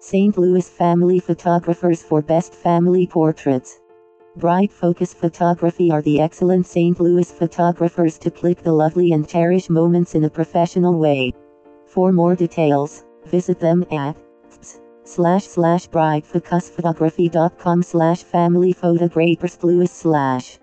St. Louis family photographers for best family portraits. Bright Focus Photography are the excellent St. Louis photographers to click the lovely and cherish moments in a professional way. For more details, visit them at slash slash brightfocusphotography.com slash family photographers slash